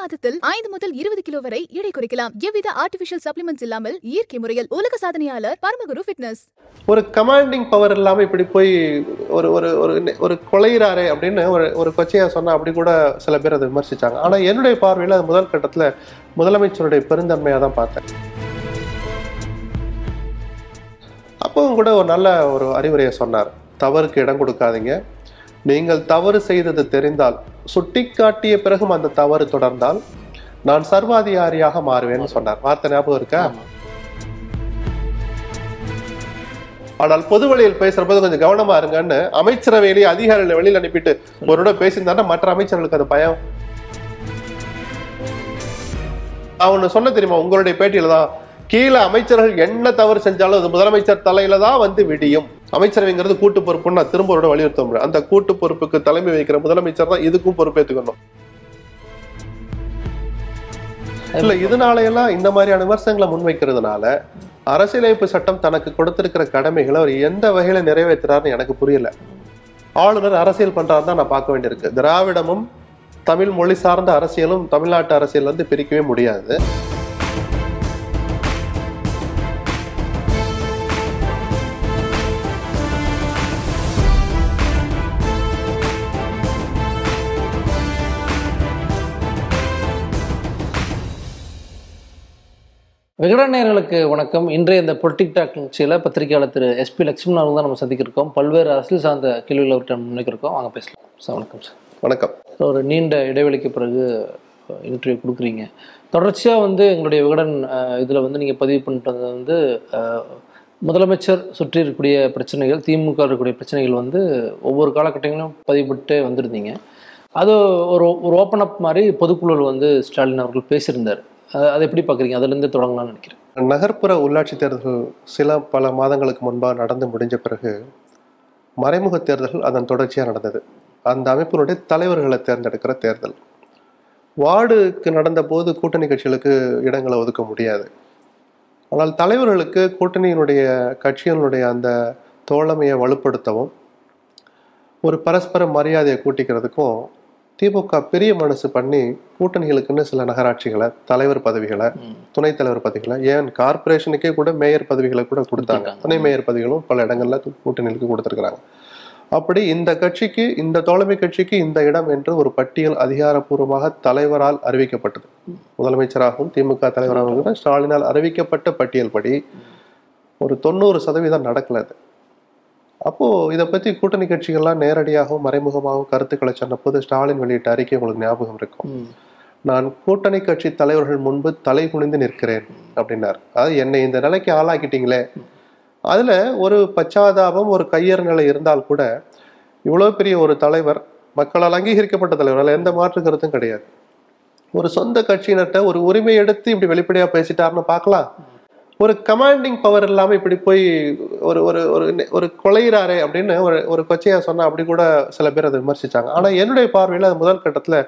மாதத்தில் ஐந்து முதல் இருபது கிலோ வரை எடை குறைக்கலாம். எவ்வித ஆர்டிபிஷியல் சப்ளிமெண்ட்ஸ் இல்லாமல் இயற்கை முறையில் உலக சாதனையாளர் பரமகுரு ஃபிட்னஸ் ஒரு கமாண்டிங் பவர் இல்லாம இப்படி போய் ஒரு ஒரு ஒரு ஒரு கொலையிறாரே அப்படின்னு ஒரு ஒரு கொச்சையா சொன்னா அப்படி கூட சில பேர் அதை விமர்சிச்சாங்க. ஆனா என்னுடைய பார்வையில் அது முதல் கட்டத்துல முதலமைச்சருடைய பெருந்தன்மையாக தான் பார்த்தேன். அப்பவும் கூட ஒரு நல்ல ஒரு அறிவுரையை சொன்னார். தவறுக்கு இடம் கொடுக்காதீங்க. நீங்கள் தவறு செய்தது தெரிந்தால் சுட்டிக்காட்டிய பிறகும் அந்த தவறு தொடர்ந்தால் நான் சர்வாதிகாரியாக மாறுவேன்னு சொன்னார். வார்த்தை ஞாபகம் இருக்கா? ஆனால் பொது வழியில் பேசுறப்போது கொஞ்சம் கவனமா இருங்கன்னு அமைச்சரவையிலேயே அதிகாரிகளை வெளியில் அனுப்பிட்டு ஒருட பேசியிருந்தாருன்னா மற்ற அமைச்சர்களுக்கு அது பயம். ஒண்ணு சொன்ன தெரியுமா? உங்களுடைய பேட்டியில தான் கீழே அமைச்சர்கள் என்ன தவறு செஞ்சாலும் அது முதலமைச்சர் தலையில தான் வந்து விடியும். அமைச்சரவைங்கிறது கூட்டு பொறுப்புன்னு நான் திரும்ப ஒரு வலியுறுத்த முடியும். அந்த கூட்டு பொறுப்புக்கு தலைமை வைக்கிற முதலமைச்சர் தான் இதுக்கும் பொறுப்பேற்றுக்கணும் இல்ல இதனால இந்த மாதிரியான விமர்சனங்களை முன்வைக்கிறதுனால அரசியலமைப்பு சட்டம் தனக்கு கொடுத்திருக்கிற கடமைகளை அவர் எந்த வகையில நிறைவேற்றுறாருன்னு எனக்கு புரியல. ஆளுநர் அரசியல் பண்றாரு தான் நான் பார்க்க வேண்டியிருக்கு. திராவிடமும் தமிழ் மொழி சார்ந்த அரசியலும் தமிழ்நாட்டு அரசியல் வந்து பிரிக்கவே முடியாது. விகடன் நேயர்களுக்கு வணக்கம். இன்றைய இந்த பொலிட்டிக் டாக் நிகழ்ச்சியில் பத்திரிகையாளர் திரு எஸ்பி லட்சுமணன் அவர்கள் தான் நம்ம சந்திக்க இருக்கோம். பல்வேறு அரசியல் சார்ந்த கேள்விகள் அவர்கிட்ட முன்னிக்கிறோம் வாங்க பேசலாம். சார் வணக்கம் சார். வணக்கம். ஒரு நீண்ட இடைவெளிக்கு பிறகு இன்டர்வியூ கொடுக்குறீங்க. தொடர்ச்சியாக வந்து எங்களுடைய விகடன் இதில் வந்து நீங்கள் பதிவு பண்ணிட்டு வந்து முதலமைச்சர் சுற்றி இருக்கக்கூடிய பிரச்சனைகள் திமுக இருக்கக்கூடிய பிரச்சனைகள் வந்து ஒவ்வொரு காலகட்டங்களிலும் பதிவுபட்டு வந்திருந்தீங்க. அது ஒரு ஒரு ஓப்பன் அப் மாதிரி பொதுக்குழுவில் வந்து ஸ்டாலின் அவர்கள் பேசியிருந்தார். அதை எப்படி பார்க்குறீங்க அதுலேருந்து தொடங்கலாம்னு நினைக்கிறேன். நகர்ப்புற உள்ளாட்சி தேர்தல்கள் சில பல மாதங்களுக்கு முன்பாக நடந்து முடிஞ்ச பிறகு மறைமுக தேர்தல்கள் அதன் தொடர்ச்சியாக நடந்தது. அந்த அமைப்பினுடைய தலைவர்களை தேர்ந்தெடுக்கிற தேர்தல். வார்டுக்கு நடந்த போது கூட்டணி கட்சிகளுக்கு இடங்களை ஒதுக்க முடியாது. ஆனால் தலைவர்களுக்கு கூட்டணியினுடைய கட்சிகளுடைய அந்த தோழமையை வலுப்படுத்தவும் ஒரு பரஸ்பர மரியாதையை கூட்டிக்கிறதுக்கும் திமுக பெரிய மனசு பண்ணி கூட்டணிகளுக்குன்னு சில நகராட்சிகளை தலைவர் பதவிகளை துணைத் தலைவர் பதவிகளை ஏன் கார்ப்பரேஷனுக்கே கூட மேயர் பதவிகளை கூட கொடுத்தாங்க. துணை மேயர் பதவிகளும் பல இடங்கள்ல கூட்டணிகளுக்கு கொடுத்திருக்கிறாங்க. அப்படி இந்த கட்சிக்கு இந்த தோழமை கட்சிக்கு இந்த இடம் என்று ஒரு பட்டியல் அதிகாரப்பூர்வமாக தலைவரால் அறிவிக்கப்பட்டது. முதலமைச்சராகவும் திமுக தலைவராகவும் ஸ்டாலினால் அறிவிக்கப்பட்ட பட்டியல் படி ஒரு தொண்ணூறு சதவீதம் நடக்கல அது. அப்போ இதை பத்தி கூட்டணி கட்சிகள்லாம் நேரடியாகவும் மறைமுகமாகவும் கருத்துக்களை சொன்னபோது ஸ்டாலின் வெளியிட்ட அறிக்கை உங்களுக்கு ஞாபகம் இருக்கும். நான் கூட்டணி கட்சி தலைவர்கள் முன்பு தலை குனிந்து நிற்கிறேன் அப்படின்னார். அதாவது என்னை இந்த நிலைக்கு ஆளாக்கிட்டீங்களே. அதுல ஒரு பச்சாதாபம் ஒரு கையறு நிலை இருந்தால் கூட இவ்வளவு பெரிய ஒரு தலைவர் மக்களால் அங்கீகரிக்கப்பட்ட தலைவர் அதுல எந்த மாற்று கருத்தும் கிடையாது. ஒரு சொந்த கட்சியினர்கிட்ட ஒரு உரிமை எடுத்து இப்படி வெளிப்படையா பேசிட்டாருன்னு பார்க்கலாம். ஒரு கமாண்டிங் பவர் இல்லாம இப்படி போய் ஒரு ஒரு ஒரு ஒரு கொலையிறாரே அப்படின்னு ஒரு ஒரு கொச்சையா சொன்னா அப்படி கூட சில பேர் அதை விமர்சிச்சாங்க. ஆனா என்னுடைய பார்வையில அது முதல் கட்டத்துல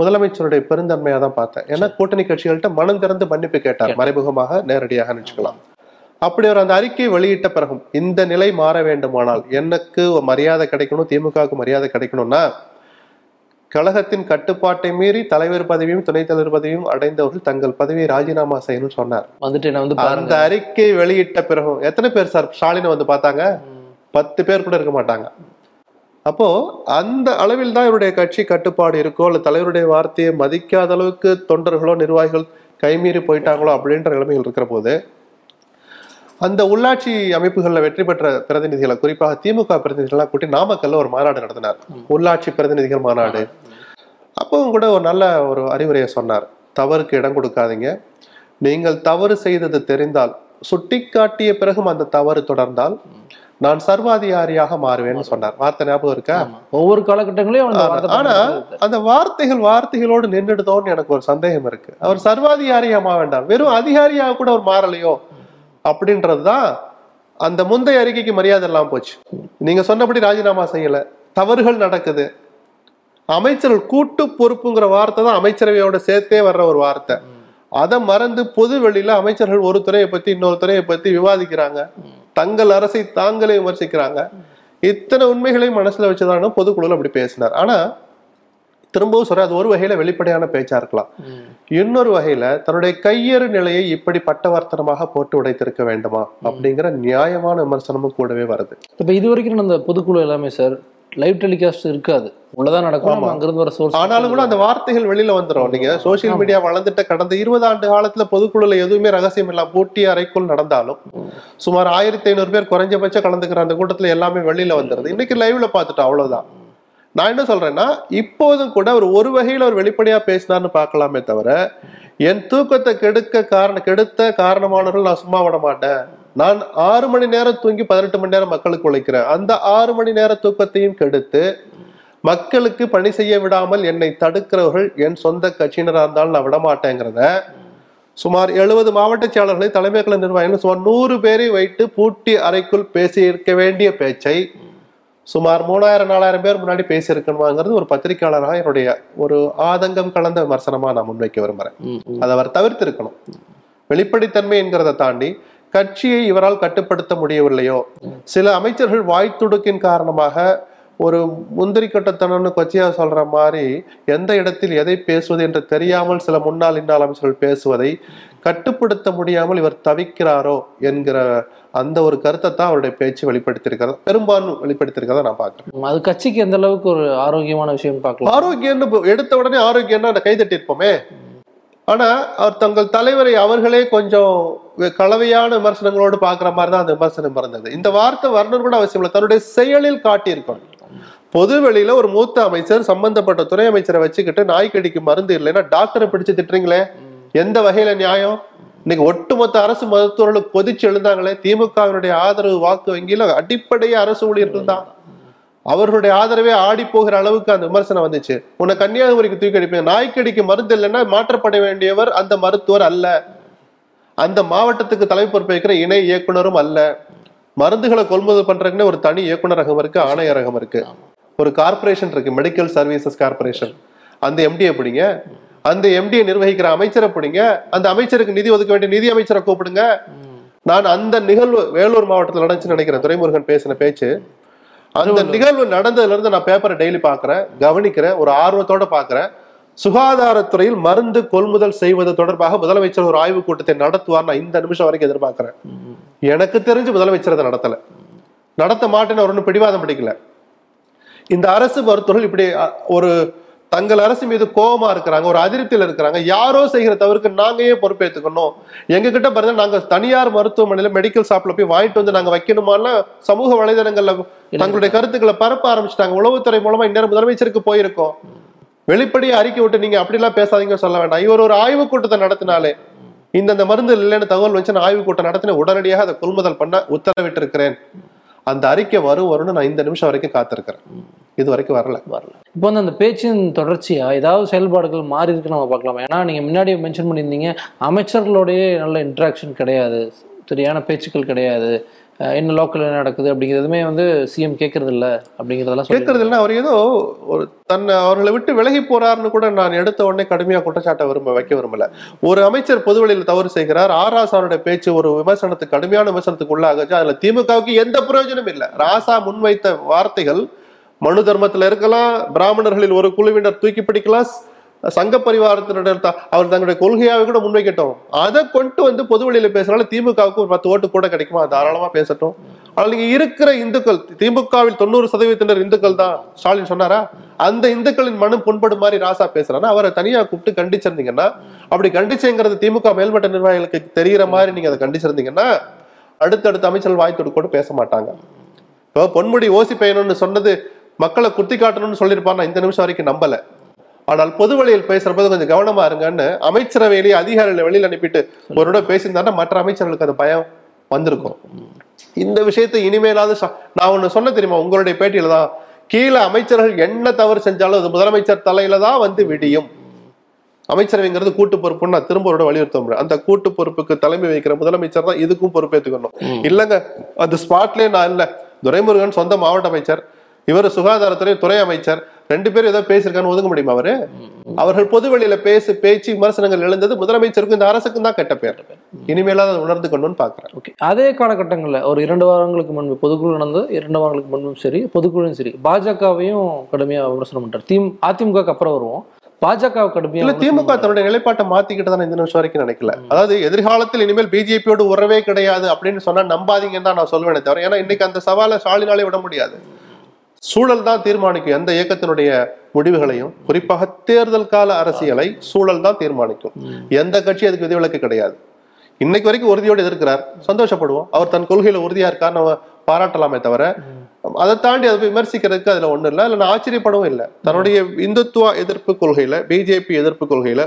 முதலமைச்சருடைய பெருந்தன்மையா தான் பார்த்தேன். ஏன்னா கூட்டணி கட்சிகள்கிட்ட மனம் திறந்து மன்னிப்பு கேட்டார். மறைமுகமாக நேரடியாக நினைச்சுக்கலாம் அப்படி ஒரு அந்த அறிக்கை வெளியிட்ட பிறகும் இந்த நிலை மாற வேண்டுமானால் எனக்கு மரியாதை கிடைக்கணும் திமுகவுக்கு மரியாதை கிடைக்கணும்னா கழகத்தின் கட்டுப்பாட்டை மீறி தலைவர் பதவியும் துணைத் தலைவர் பதவியும் அடைந்தவர்கள் தங்கள் பதவியை ராஜினாமா செய்யணும்னு சொன்னார். வந்துட்டு என்ன வந்து அந்த அறிக்கை வெளியிட்ட பிறகும் எத்தனை பேர் சார்? ஸ்டாலினை வந்து பார்த்தாங்க. பத்து பேர் கூட இருக்க மாட்டாங்க. அப்போ அந்த அளவில் தான் இவருடைய கட்சி கட்டுப்பாடு இருக்கோ இல்ல தலைவருடைய வார்த்தையை மதிக்காத அளவுக்கு தொண்டர்களோ நிர்வாகிகள் கைமீறி போயிட்டாங்களோ அப்படின்ற நிலைமைகள் இருக்கிற போது அந்த உள்ளாட்சி அமைப்புகள்ல வெற்றி பெற்ற பிரதிநிதிகளை குறிப்பாக திமுக பிரதிநிதிகள்லாம் கூட்டி நாமக்கல்ல ஒரு மாநாடு நடத்தினார். உள்ளாட்சி பிரதிநிதிகள் மாநாடு. அப்பவும் கூட ஒரு நல்ல ஒரு அறிவுரையை சொன்னார். தவறுக்கு இடம் கொடுக்காதீங்க. நீங்கள் தவறு செய்தது தெரிந்தால் சுட்டிக்காட்டிய பிறகும் அந்த தவறு தொடர்ந்தால் நான் சர்வாதிகாரியாக மாறுவேன்னு சொன்னார். வார்த்தை ஞாபகம் இருக்கா. ஒவ்வொரு காலகட்டங்களையும் ஆனா. அந்த வார்த்தைகள் வார்த்தைகளோடு நின்றுடுதோன்னு எனக்கு ஒரு சந்தேகம் இருக்கு. அவர் சர்வாதிகாரியா வேண்டாம். வெறும் அதிகாரியா கூட அவர் மாறலையோ? அப்படின்றதுதான் அந்த முந்தைய அறிக்கைக்கு மரியாதை இல்லாமல் போச்சு. நீங்க சொன்னபடி ராஜினாமா செய்யல. தவறுகள் நடக்குது. அமைச்சர்கள் கூட்டு பொறுப்புங்கிற வார்த்தை தான் அமைச்சரவையோட சேர்த்தே வர்ற ஒரு வார்த்தை. அதை மறந்து பொது வெளியில அமைச்சர்கள் ஒரு துறையை பத்தி இன்னொரு துறையை பத்தி விவாதிக்கிறாங்க. தங்கள் அரசை தாங்களே விமர்சிக்கிறாங்க. இத்தனை உண்மைகளையும் மனசுல வச்சுதான் பொதுக்குழுல அப்படி பேசினார். ஆனா திரும்பவும் சொல்றேன் அது ஒரு வகையில வெளிப்படையான பேச்சா இருக்கலாம். இன்னொரு வகையில தன்னுடைய கையறு நிலையை இப்படி பட்டவர்த்தனமாக போட்டு உடைத்திருக்க வேண்டுமா? அப்படிங்கிற நியாயமான விமர்சனமும் கூடவே வருது. இப்போ இது வரைக்கும் நடந்த பொதுக்குழு எல்லாமே சார் லைவ் டெலிகாஸ்ட் இருக்காது. உள்ளதான் நடக்கும். அங்கிருந்து வர சோர்ஸ் ஆனாலும் கூட அந்த வார்த்தைகள் வெளியில வந்துரும். நீங்க சோசியல் மீடியா வளர்ந்துட்ட கடந்த இருபது ஆண்டு காலத்துல பொதுக்குழுல எதுவுமே ரகசியம் இல்லாம பூட்டி அறைக்குள் நடந்தாலும் சுமார் ஆயிரத்தி ஐநூறு பேர் குறைஞ்சபட்சம் கலந்துக்கிற அந்த கூட்டத்துல எல்லாமே வெளியில வந்துருது. இன்னைக்கு லைவ்ல பார்த்துட்டோம் அவ்வளவுதான். நான் என்ன சொல்றேன்னா இப்போதும் கூட அவர் ஒரு வகையில் ஒரு வெளிப்படையாக பேசினார்னு பார்க்கலாமே தவிர என் தூக்கத்தை கெடுக்க காரணம் கெடுத்த காரணமானவர்கள் நான் சும்மா விட மாட்டேன். நான் ஆறு மணி நேரம் தூங்கி பதினெட்டு மணி நேரம் மக்களுக்கு உழைக்கிறேன். அந்த ஆறு மணி நேர தூக்கத்தையும் கெடுத்து மக்களுக்கு பணி செய்ய விடாமல் என்னை தடுக்கிறவர்கள் என் சொந்த கட்சியினராக இருந்தாலும் நான் விட மாட்டேங்கிறத சுமார் எழுபது மாவட்ட செயலர்களை தலைமைகளை நிர்வாகிகள் சுமார் நூறு பேரை வைத்து பூட்டி அறைக்குள் பேசியிருக்க வேண்டிய பேச்சை சுமார் மூணாயிரம் நாலாயிரம் பேர் முன்னாடி பேசியிருக்கணுமாங்கிறது ஒரு பத்திரிகையாளராக என்னுடைய ஒரு ஆதங்கம் கலந்த விமர்சனமா நான் முன்வைக்க விரும்புறேன். அதை அவர் தவிர்த்திருக்கணும். வெளிப்படைத்தன்மை என்கிறத தாண்டி கட்சியை இவரால் கட்டுப்படுத்த முடியவில்லையோ சில அமைச்சர்கள் வாய் துடுக்கின் காரணமாக ஒரு முந்திரி கட்டத்தனம்னு கொச்சியா சொல்ற மாதிரி எந்த இடத்தில் எதை பேசுவது என்று தெரியாமல் சில முன்னாள் இன்னாள் அமைச்சர்கள் பேசுவதை கட்டுப்படுத்த முடியாமல் இவர் தவிக்கிறாரோ என்கிற அந்த ஒரு கருத்தை தான் அவருடைய பேச்சு வெளிப்படுத்தியிருக்கிறது. பெரும்பாலும் வெளிப்படுத்தியிருக்கிறத நான் பார்க்கிறேன். அது கட்சிக்கு எந்த அளவுக்கு ஒரு ஆரோக்கியமான விஷயம் பார்க்கலாம்? ஆரோக்கியம்னு எடுத்த உடனே ஆரோக்கியம்னா அந்த கை தட்டியிருப்போமே ஆனா அவர் தங்கள் தலைவரை அவர்களே கொஞ்சம் கலவையான விமர்சனங்களோடு பாக்குற மாதிரி தான் அந்த விமர்சனம் இருந்தது. இந்த வார்த்தை வரணும் கூட அவசியம் இல்லை. தன்னுடைய செயலில் காட்டியிருக்கணும். பொது வெளியில ஒரு மூத்த அமைச்சர் சம்பந்தப்பட்ட துறை அமைச்சரை வச்சுக்கிட்டு நாய்க்கடிக்கு மருந்து இல்லைன்னா டாக்டரை பிடிச்சு திட்டுறீங்களே? எந்த வகையில நியாயம்? இன்னைக்கு ஒட்டுமொத்த அரசு மருத்துவர்களும் கொதிச்சு எழுந்தாங்களே திமுகவினுடைய ஆதரவு வாக்கு வங்கியில அடிப்படையே அரசு ஊழியர்கள் தான். அவர்களுடைய ஆதரவே ஆடி போகிற அளவுக்கு அந்த விமர்சனம் வந்துச்சு. உன்னை கன்னியாகுமரிக்கு தூக்கி அடிப்பீங்க. நாய்க்கடிக்கு மருந்து இல்லைன்னா மாற்றப்பட வேண்டியவர் அந்த மருத்துவர் அல்ல. அந்த மாவட்டத்துக்கு தலைமை பொறுப்பேற்கிற இணை இயக்குனரும் அல்ல. மருந்துகளை கொள்முதல் பண்றதுக்குன்னு ஒரு தனி இயக்குநரகம் இருக்கு ஆணையரகம் இருக்கு. ஒரு கார்ப்பரேஷன் இருக்கு மெடிக்கல் சர்வீசஸ் கார்ப்பரேஷன் அந்த எம்டி எப்படிங்க? அந்த எம்டியை நிர்வகிக்கிற அமைச்சரை பிடிங்க. அந்த அமைச்சருக்கு நிதி ஒதுக்க வேண்டிய நிதி அமைச்சரை கூப்பிடுங்க. நான் அந்த நிகழ்வு வேலூர் மாவட்டத்தில் நடந்துச்சுன்னு நினைக்கிறேன். துரைமுருகன் பேசின பேச்சு. அந்த நிகழ்வு நடந்ததுல இருந்து நான் பேப்பரை டெய்லி பாக்குறேன் கவனிக்கிறேன் ஒரு ஆர்வத்தோட பாக்குறேன் சுகாதாரத்துறையில் மருந்து கொள்முதல் செய்வது தொடர்பாக முதலமைச்சர் ஒரு ஆய்வுக் கூட்டத்தை நடத்துவார் நான் இந்த நிமிஷம் வரைக்கும் எதிர்பார்க்கிறேன். எனக்கு தெரிஞ்சு முதலமைச்சர் அதை நடத்தல. நடத்த மாட்டேன்னு ஒன்றும் பிடிவாதம் பிடிக்கல. இந்த அரசு மருத்துவர்கள் இப்படி ஒரு தங்கள் அரசு மீது கோபமா இருக்கிறாங்க ஒரு அதிருப்தியில இருக்கிறாங்க. யாரோ செய்கிற தவறுக்கு நாங்க ஏன் பொறுப்பேற்றுக்கணும் எங்க கிட்ட பாருங்க நாங்க தனியார் மருத்துவமனையில மெடிக்கல் ஷாப்ல போய் வாங்கிட்டு வந்து நாங்க வைக்கணுமான்னு சமூக வலைதளங்கள்ல தங்களுடைய கருத்துக்களை பரப்ப ஆரம்பிச்சிட்டாங்க. உளவுத்துறை மூலமா இந்நேரம் முதலமைச்சருக்கு போயிருக்கோம். வெளிப்படையா அறிக்கை விட்டு நீங்க அப்படிலாம் பேசாதீங்க சொல்ல வேண்டாம். இவர் ஒரு ஆய்வு கூட்டத்தை நடத்தினாலே இந்தந்த மருந்து இல்லைன்னு தகவல் வச்சு நான் ஆய்வு கூட்டம் நடத்தின உடனடியாக அதை கொள்முதல் பண்ண உத்தரவிட்டு இருக்கிறேன் அந்த அறிக்கை வரும் வரும்னு நான் இந்த நிமிஷம் வரைக்கும் காத்திருக்கிறேன். இது வரைக்கும் வரல. வரல. இப்போ வந்து அந்த பேச்சின் தொடர்ச்சியா ஏதாவது செயல்பாடுகள் மாறி இருக்கு நம்ம பார்க்கலாம்? ஏன்னா நீங்க முன்னாடி மென்ஷன் பண்ணியிருந்தீங்க அமைச்சர்களோடய நல்ல இன்ட்ராக்ஷன் கிடையாது சரியான பேச்சுக்கள் கிடையாது என்ன லோக்கல் என்ன நடக்குது அப்படிங்கிறது எதுவுமே வந்து சிஎம் கேட்கறது இல்ல அப்படிங்கிறதெல்லாம் கேட்கறது இல்லை அவர் ஏதோ ஒரு தன்னை அவர்களை விட்டு விலகி போறாருன்னு கூட நான் எடுத்த உடனே கடுமையா குற்றச்சாட்டை விரும்ப வைக்க விரும்பல. ஒரு அமைச்சர் பொதுவெளியில் தவறு செய்கிறார். ஆர் ராசாவுடைய பேச்சு ஒரு விமர்சனத்துக்கு கடுமையான விமர்சனத்துக்கு உள்ளாகச்சு. அதுல திமுகவுக்கு எந்த பிரயோஜனமும் இல்லை. ராசா முன்வைத்த வார்த்தைகள் மனு தர்மத்துல இருக்கலாம் பிராமணர்களில் ஒரு குழுவினர் தூக்கி பிடிக்கலாம் சங்க பரிவாரத்தினுடைய அவர் தங்களுடைய கொள்கையாவே கூட முன்வைக்கட்டும். அதை கொண்டு வந்து பொது வழியில பேசுறதுனால திமுகவுக்கு ஒரு பத்து ஓட்டு கூட கிடைக்குமா? தாராளமா பேசட்டும். ஆனால் நீங்க இருக்கிற இந்துக்கள் திமுகவில் தொண்ணூறு சதவீதத்தினர் இந்துக்கள் தான். ஸ்டாலின் சொன்னாரா? அந்த இந்துக்களின் மனம் புண்படும் மாதிரி ராசா பேசுறானா அவரை தனியா கூப்பிட்டு கண்டிச்சிருந்தீங்கன்னா அப்படி கண்டிச்சேங்கிறது திமுக மேல்மட்ட நிர்வாகிகளுக்கு தெரிகிற மாதிரி நீங்க அதை கண்டிச்சிருந்தீங்கன்னா அடுத்தடுத்த அமைச்சர்கள் வாய் தொடுக்கோடு பேச மாட்டாங்க. இப்போ பொன்முடி ஓசி பையனும்னு சொன்னது மக்களை குத்தி காட்டணும்னு சொல்லியிருப்பான் இந்த நிமிஷம் வரைக்கும் நம்பல. ஆனால் பொது வழியில் பேசுறப்போது கொஞ்சம் கவனமா இருங்கன்னு அமைச்சரவையிலேயே அதிகாரிகளை வெளியில் அனுப்பிட்டு ஒரு பேசியிருந்தாருன்னா மற்ற அமைச்சர்களுக்கு அது பயம் வந்திருக்கும். இந்த விஷயத்தை இனிமேலாவது நான் ஒண்ணு சொன்ன தெரியுமா? உங்களுடைய பேட்டியில தான். கீழே அமைச்சர்கள் என்ன தவறு செஞ்சாலும் அது முதலமைச்சர் தலையில தான் வந்து விடியும். அமைச்சரவைங்கிறது கூட்டு பொறுப்புன்னு நான் திரும்ப ஒரு வலியுறுத்த முடியும் அந்த கூட்டு பொறுப்புக்கு தலைமை வைக்கிற முதலமைச்சர் தான் இதுக்கும் பொறுப்பேற்றுக்கணும் இல்லங்க அந்த ஸ்பாட்லயே நான் இல்ல. துரைமுருகன் சொந்த மாவட்ட அமைச்சர் இவர் சுகாதாரத்துறை துறை அமைச்சர் ரெண்டு பேரும் ஏதோ பேசியிருக்கான்னு ஒதுங்க முடியுமா அவரு? அவர்கள் பொது வெளியில பேசு பேச்சு விமர்சனங்கள் எழுந்தது முதலமைச்சருக்கும் இந்த அரசுக்கும் தான் கெட்ட பேர். இனிமேலாவது அதை உணர்ந்து கொள்ளணும்னு பாக்குறேன் ஓகே. அதே காலகட்டங்களில் ஒரு இரண்டு வாரங்களுக்கு முன்பு பொதுக்குழு நடந்தது இரண்டு வாரங்களுக்கு முன்பும் சரி பொதுக்குழுவும் சரி பாஜகவையும் கடுமையாக விமர்சனம் பண்றாரு. திம் அதிமுகக்கு அப்புறம் வருவோம். பாஜக கடுமையாக இல்ல திமுக தன்னுடைய நிலைப்பாட்டை மாத்திக்கிட்டு தான் இந்த நிமிஷம் வரைக்கும் நினைக்கல. அதாவது எதிர்காலத்தில் இனிமேல் பிஜேபியோடு உறவே கிடையாது அப்படின்னு சொன்னா நம்பாதீங்கன்னு தான் நான் சொல்லுவேனே தவிர ஏன்னா இன்னைக்கு அந்த சவாலை ஸ்டாலினாலே விட முடியாது. சூழல் தான் தீர்மானிக்கும் எந்த இயக்கத்தினுடைய முடிவுகளையும். குறிப்பாக தேர்தல் கால அரசியலை சூழல் தான் தீர்மானிக்கும். எந்த கட்சி அதுக்கு விதிவிலக்கு கிடையாது. இன்னைக்கு வரைக்கும் உறுதியோடு எதிர்க்கிறார். சந்தோஷப்படுவோம். அவர் தன் கொள்கையில உறுதியா இருக்கார் நம்ம பாராட்டலாமே தவிர அதை தாண்டி அதை விமர்சிக்கிறதுக்கு அதுல ஒண்ணும் இல்லை. இல்ல நான் ஆச்சரியப்படவும் இல்லை. தன்னுடைய இந்துத்துவ எதிர்ப்பு கொள்கையில பிஜேபி எதிர்ப்பு கொள்கையில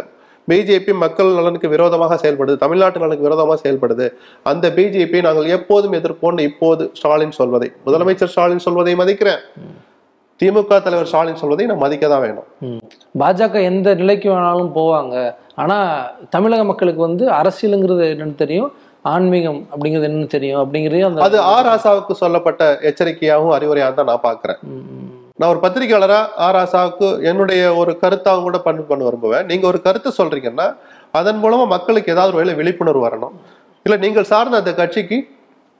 பிஜேபி மக்கள் நலனுக்கு விரோதமாக செயல்படுது தமிழ்நாட்டு நலனுக்கு விரோதமாக செயல்படுது. அந்த பிஜேபி நாங்கள் எப்போதும் எதிர்ப்போம்னு இப்போது ஸ்டாலின் சொல்வதை. முதலமைச்சர் ஸ்டாலின் சொல்வதை மதிக்கிறேன். திமுக தலைவர் ஸ்டாலின் சொல்வதை நான் மதிக்க தான் வேணும். பாஜக எந்த நிலைக்கு வேணாலும் போவாங்க. ஆனா தமிழக மக்களுக்கு வந்து அரசியலுங்கிறது என்னன்னு தெரியும் ஆன்மீகம் அப்படிங்கிறது என்னன்னு தெரியும் அப்படிங்கிறதையும் அந்த அது ஆர் ஆசாவுக்கு சொல்லப்பட்ட எச்சரிக்கையாகவும் அறிவுரையாக தான் நான் ம். நான் ஒரு பத்திரிகையாளரா ஆர் ஆசாவுக்கு என்னுடைய ஒரு கருத்தாக கூட பண்ணு பண்ண விரும்புவேன். நீங்க ஒரு கருத்து சொல்றீங்கன்னா அதன் மூலமா மக்களுக்கு ஏதாவது ஒரு வகையில் விழிப்புணர்வு வரணும். இல்ல நீங்கள் சார்ந்த அந்த கட்சிக்கு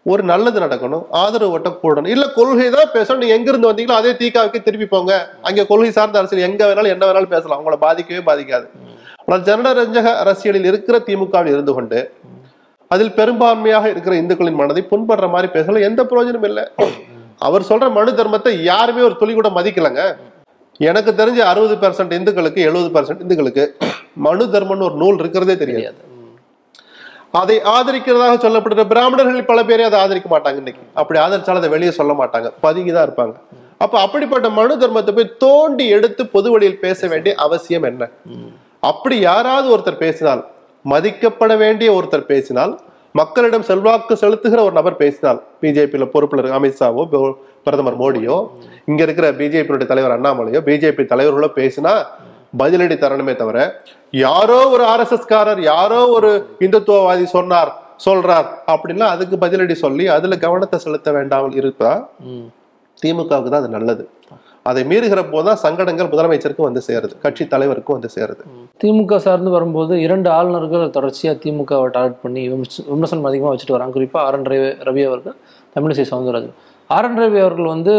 ஒரு நல்லது நடக்கணும் ஆதரவு வட்டம் கூடணும். இல்ல கொள்கை தான் பேசணும். நீங்க எங்க இருந்து வந்தீங்களோ அதே தீக்காவுக்கு திருப்பி போங்க. அங்க கொள்கை சார்ந்த அரசியல் எங்க வேணாலும் என்ன வேணாலும் பேசலாம். அவங்கள பாதிக்கவே பாதிக்காது. ஆனால் ஜனரஞ்சக அரசியலில் இருக்கிற திமுகவில் இருந்து கொண்டு அதில் பெரும்பான்மையாக இருக்கிற இந்துக்களின் மனதை புண்படுற மாதிரி பேசல. எந்த பிரயோஜனம் இல்லை. அவர் சொல்ற மனு தர்மத்தை யாருமே ஒரு துளி கூட மதிக்கலங்க. எனக்கு தெரிஞ்ச அறுபது பெர்சன்ட் இந்துக்களுக்கு எழுபது பெர்சன்ட் இந்துக்களுக்கு மனு தர்மம்னு ஒரு நூல் இருக்கிறதே தெரியாது. அதை ஆதரிக்கிறதாக சொல்லப்படுற பிராமணர்கள் பல பேரே அதை ஆதரிக்க மாட்டாங்க இன்னைக்கு. அப்படி ஆதரிச்சாலும் அதை வெளியே சொல்ல மாட்டாங்க. பதுங்கிதான் இருப்பாங்க. அப்ப அப்படிப்பட்ட மனு தர்மத்தை போய் தோண்டி எடுத்து பொது வழியில் பேச வேண்டிய அவசியம் என்ன. அப்படி யாராவது ஒருத்தர் பேசினால் மதிக்கப்பட வேண்டிய ஒருத்தர் பேசினால் மக்களிடம் செல்வாக்கு செலுத்துகிற ஒரு நபர் பேசினால் பிஜேபியில பொறுப்புல இருக்க அமித்ஷாவோ பிரதமர் மோடியோ இங்க இருக்கிற பிஜேபியுடைய தலைவர் அண்ணாமலையோ பிஜேபி தலைவர்களோ பேசினா பதிலடி தரணுமே தவிர யாரோ ஒரு ஆர்எஸ்எஸ் காரர் யாரோ ஒரு இந்துத்துவவாதி சொன்னார் சொல்றார் அப்படின்னா அதுக்கு பதிலடி சொல்லி அதுல கவனத்தை செலுத்த வேண்டாமல் இருப்பா. திமுகவுக்கு தான் அது நல்லது அதை மீறுகிற போதுதான் சங்கடங்கள் முதலமைச்சருக்கும் வந்து சேருது கட்சி தலைவருக்கும் வந்து சேருது. திமுக சார்ந்து வரும்போது இரண்டு ஆளுநர்கள் தொடர்ச்சியா திமுகவை டார்கெட் பண்ணி விமர்ச- விமர்சனம் அதிகமாக வச்சுட்டு வராங்க. குறிப்பா ஆர். என். ரவி அவர்கள் தமிழிசை சவுந்தரராஜன். ஆர். என். ரவி அவர்கள் வந்து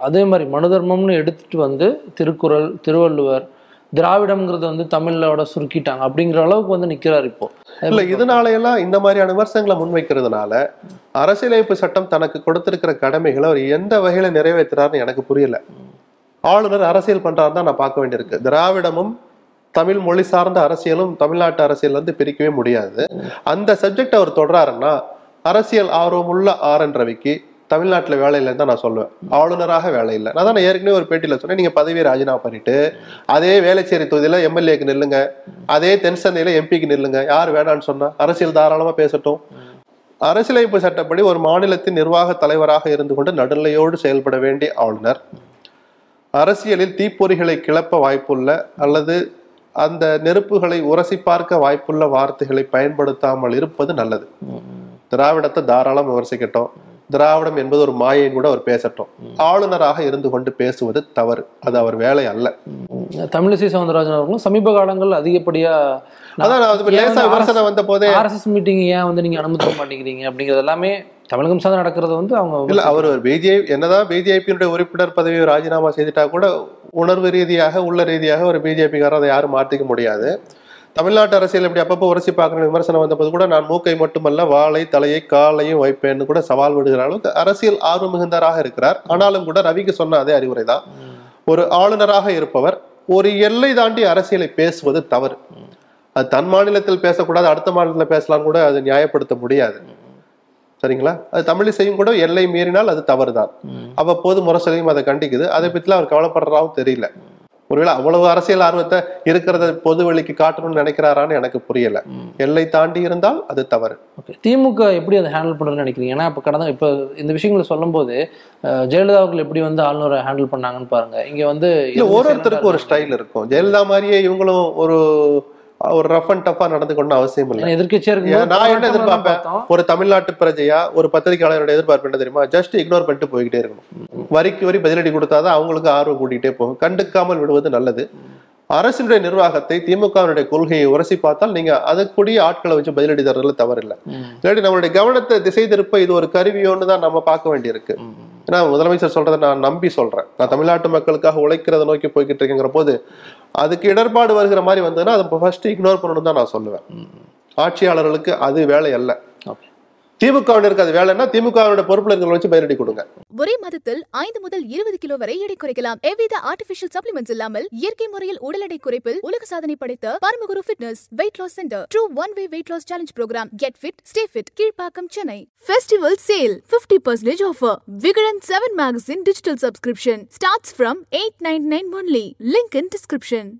அதே மாதிரி மனுதர்மம்னு எடுத்துட்டு வந்து திருக்குறள் திருவள்ளுவர் திராவிடம்ங்கிறத வந்து தமிழோட சுருக்கிட்டாங்க அப்படிங்கிற அளவுக்கு வந்து நிக்கிறார் இப்போ. இல்ல இதனால எல்லாம் இந்த மாதிரியான விமர்சனங்களை முன்வைக்கிறதுனால அரசியலமைப்பு சட்டம் தனக்கு கொடுத்திருக்கிற கடமைகளை அவர் எந்த வகையில நிறைவேற்றுறாருன்னு எனக்கு புரியல. ஆளுநர் அரசியல் பண்றாரு தான் நான் பார்க்க வேண்டியிருக்கு. திராவிடமும் தமிழ் மொழி சார்ந்த அரசியலும் தமிழ்நாட்டு அரசியல் வந்து பிரிக்கவே முடியாது. அந்த சப்ஜெக்ட் அவர் தொடராருன்னா அரசியல் ஆர்வமுள்ள ஆர் என் ரவிக்கு தமிழ்நாட்டில் வேலை இல்லைன்னு தான் நான் சொல்லுவேன். ஆளுநராக வேலை இல்லை. நான் தான் நான் ஏற்கனவே ஒரு பேட்டியில் சொன்னேன் நீங்கள் பதவியை ராஜினாமா பண்ணிட்டு அதே வேலைச்சேரி தொகுதியில் எம்எல்ஏக்கு நில்லுங்க அதே தென்சந்தையில எம்பிக்கு நில்லுங்க யார் வேணான்னு சொன்னால் அரசியல் தாராளமாக பேசட்டும். அரசியலமைப்பு சட்டப்படி ஒரு மாநிலத்தின் நிர்வாக தலைவராக இருந்து கொண்டு நடுநிலையோடு செயல்பட வேண்டிய ஆளுநர் அரசியலில் தீப்பொறிகளை கிளப்ப வாய்ப்புள்ள அல்லது அந்த நெருப்புகளை உரசி பார்க்க வாய்ப்புள்ள வார்த்தைகளை பயன்படுத்தாமல் இருப்பது நல்லது. திராவிடத்தை தாராளம் விமர்சிக்கட்டும். திராவிடம் என்பது ஒரு மாயை கூட அவர் பேசட்டும். ஆளுநராக இருந்து கொண்டு பேசுவது தவறு. அது அவர் வேலை அல்ல. தமிழிசை சவுந்தரராஜன் அவர்களும் சமீப காலங்கள் அதிகப்படியா அதான் லேசா விமர்சனம் வந்த போதே ஆர்எஸ்எஸ் மீட்டிங் ஏன் வந்து நீங்க அனுமதிக்க மாட்டேங்கிறீங்க அப்படிங்கிறது எல்லாமே தமிழகம் சார்ந்து நடக்கிறது வந்து அவங்க இல்ல அவர் பிஜே பிஜேபி என்னதான் பிஜேபியினுடைய உறுப்பினர் பதவியை ராஜினாமா செய்துட்டா கூட உணர்வு ரீதியாக உள்ள ரீதியாக ஒரு பிஜேபிக்காரர் அதை யாரும் மாற்றிக்க முடியாது. தமிழ்நாட்டு அரசியல் இப்படி அப்பப்போ உரசி பார்க்குற விமர்சனம் வந்தபோது கூட நான் மூக்கை மட்டுமல்ல வாழை தலையை காலையும் வைப்பேன்னு கூட சவால் விடுகிற அளவுக்கு அரசியல் ஆர்வம் மிகுந்தராக இருக்கிறார். ஆனாலும் கூட ரவிக்கு சொன்ன அதே அறிவுரை தான். ஒரு ஆளுநராக இருப்பவர் ஒரு எல்லை தாண்டி அரசியலை பேசுவது தவறு. அது தன் மாநிலத்தில் பேசக்கூடாது அடுத்த மாநிலத்தில் பேசலாம் கூட அது நியாயப்படுத்த முடியாது. சரிங்களா? அது தமிழிசையும் கூட எல்லை மீறினால் அது தவறுதான். அவ்வப்போது முரசொலியும் அதை கண்டிக்குது. அதை பற்றிலாம் அவர் கவலைப்படுறாவும் தெரியல. ஒருவேளை அவ்வளவு அரசியல் ஆர்வத்தை இருக்கிறத பொது வெளிக்கு காட்டணும்னு நினைக்கிறாரான்னு எனக்கு புரியல. எல்லை தாண்டி இருந்தால் அது தவறு. ஓகே. திமுக எப்படி அதை ஹேண்டில் பண்ணுறதுன்னு நினைக்கிறீங்க? ஏன்னா இப்போ கடந்த இப்போ இந்த விஷயங்களை சொல்லும்போது ஜெயலலிதா அவர்கள் எப்படி வந்து ஆளுநரை ஹேண்டில் பண்ணாங்கன்னு பாருங்க. இங்க வந்து ஒரு ஒருத்தருக்கு ஒரு ஸ்டைல் இருக்கும். ஜெயலலிதா மாதிரியே இவங்களும் ஒரு ஒரு ரஃப் அண்ட் டஃபா நடந்துக்கணும்னு அவசியம் இல்லை. ஏன் இருக்கும்போது நான் என்ன எதிர்பார்ப்பேன். ஒரு தமிழ்நாட்டு பிரஜையா ஒரு பத்திரிகையாளரோட எதிர்பார்ப்பு என்ன தெரியுமா? ஜஸ்ட் இக்னோர் பண்ணிட்டு போய்கிட்டே இருக்கணும். வரிக்கு வரி பதிலடி கொடுத்தாதான் அவங்களுக்கு ஆர்வம் கூட்டிகிட்டே போகும். கண்டுக்காமல் விடுவது நல்லது. அரசினுடைய நிர்வாகத்தை திமுகவினுடைய கொள்கையை உரசி பார்த்தால் நீங்க அதுக்குரிய ஆட்களை வச்சு பதிலடி தர்றதுல தவறில்லை. இல்லாட்டி நம்மளுடைய கவனத்தை திசை திருப்ப இது ஒரு கருவியோன்னு தான் நம்ம பார்க்க வேண்டியிருக்கு. ஏன்னா முதலமைச்சர் சொல்றதை நான் நம்பி சொல்றேன். நான் தமிழ்நாட்டு மக்களுக்காக உழைக்கிறத நோக்கி போய்கிட்டு இருக்கேங்கிற போது அதுக்கு இடர்பாடு வருகிற மாதிரி வந்ததுன்னா அதை ஃபர்ஸ்ட் இக்னோர் பண்ணணும் தான் நான் சொல்லுவேன். ஆட்சியாளர்களுக்கு அது வேலை அல்ல திமுகவினருக்கு அது வேலைன்னா திமுகவினுடைய பொறுப்புல இருக்கிற வச்சு பயிரடி கொடுங்க. ஒரே மாதத்தில் ஐந்து முதல் இருபது கிலோ வரை எடை குறைக்கலாம். எவ்வித ஆர்டிபிஷியல் சப்ளிமெண்ட்ஸ் இல்லாமல் இயற்கை முறையில் உடல் எடை குறைப்பில் உலக சாதனை படைத்த Paramaguru fitness weight loss center true one way weight loss challenge program get fit stay fit Kilpauk Chennai. Festival sale 50% percentage offer Vikatan seven magazine digital subscription starts from eight nine nine only link in description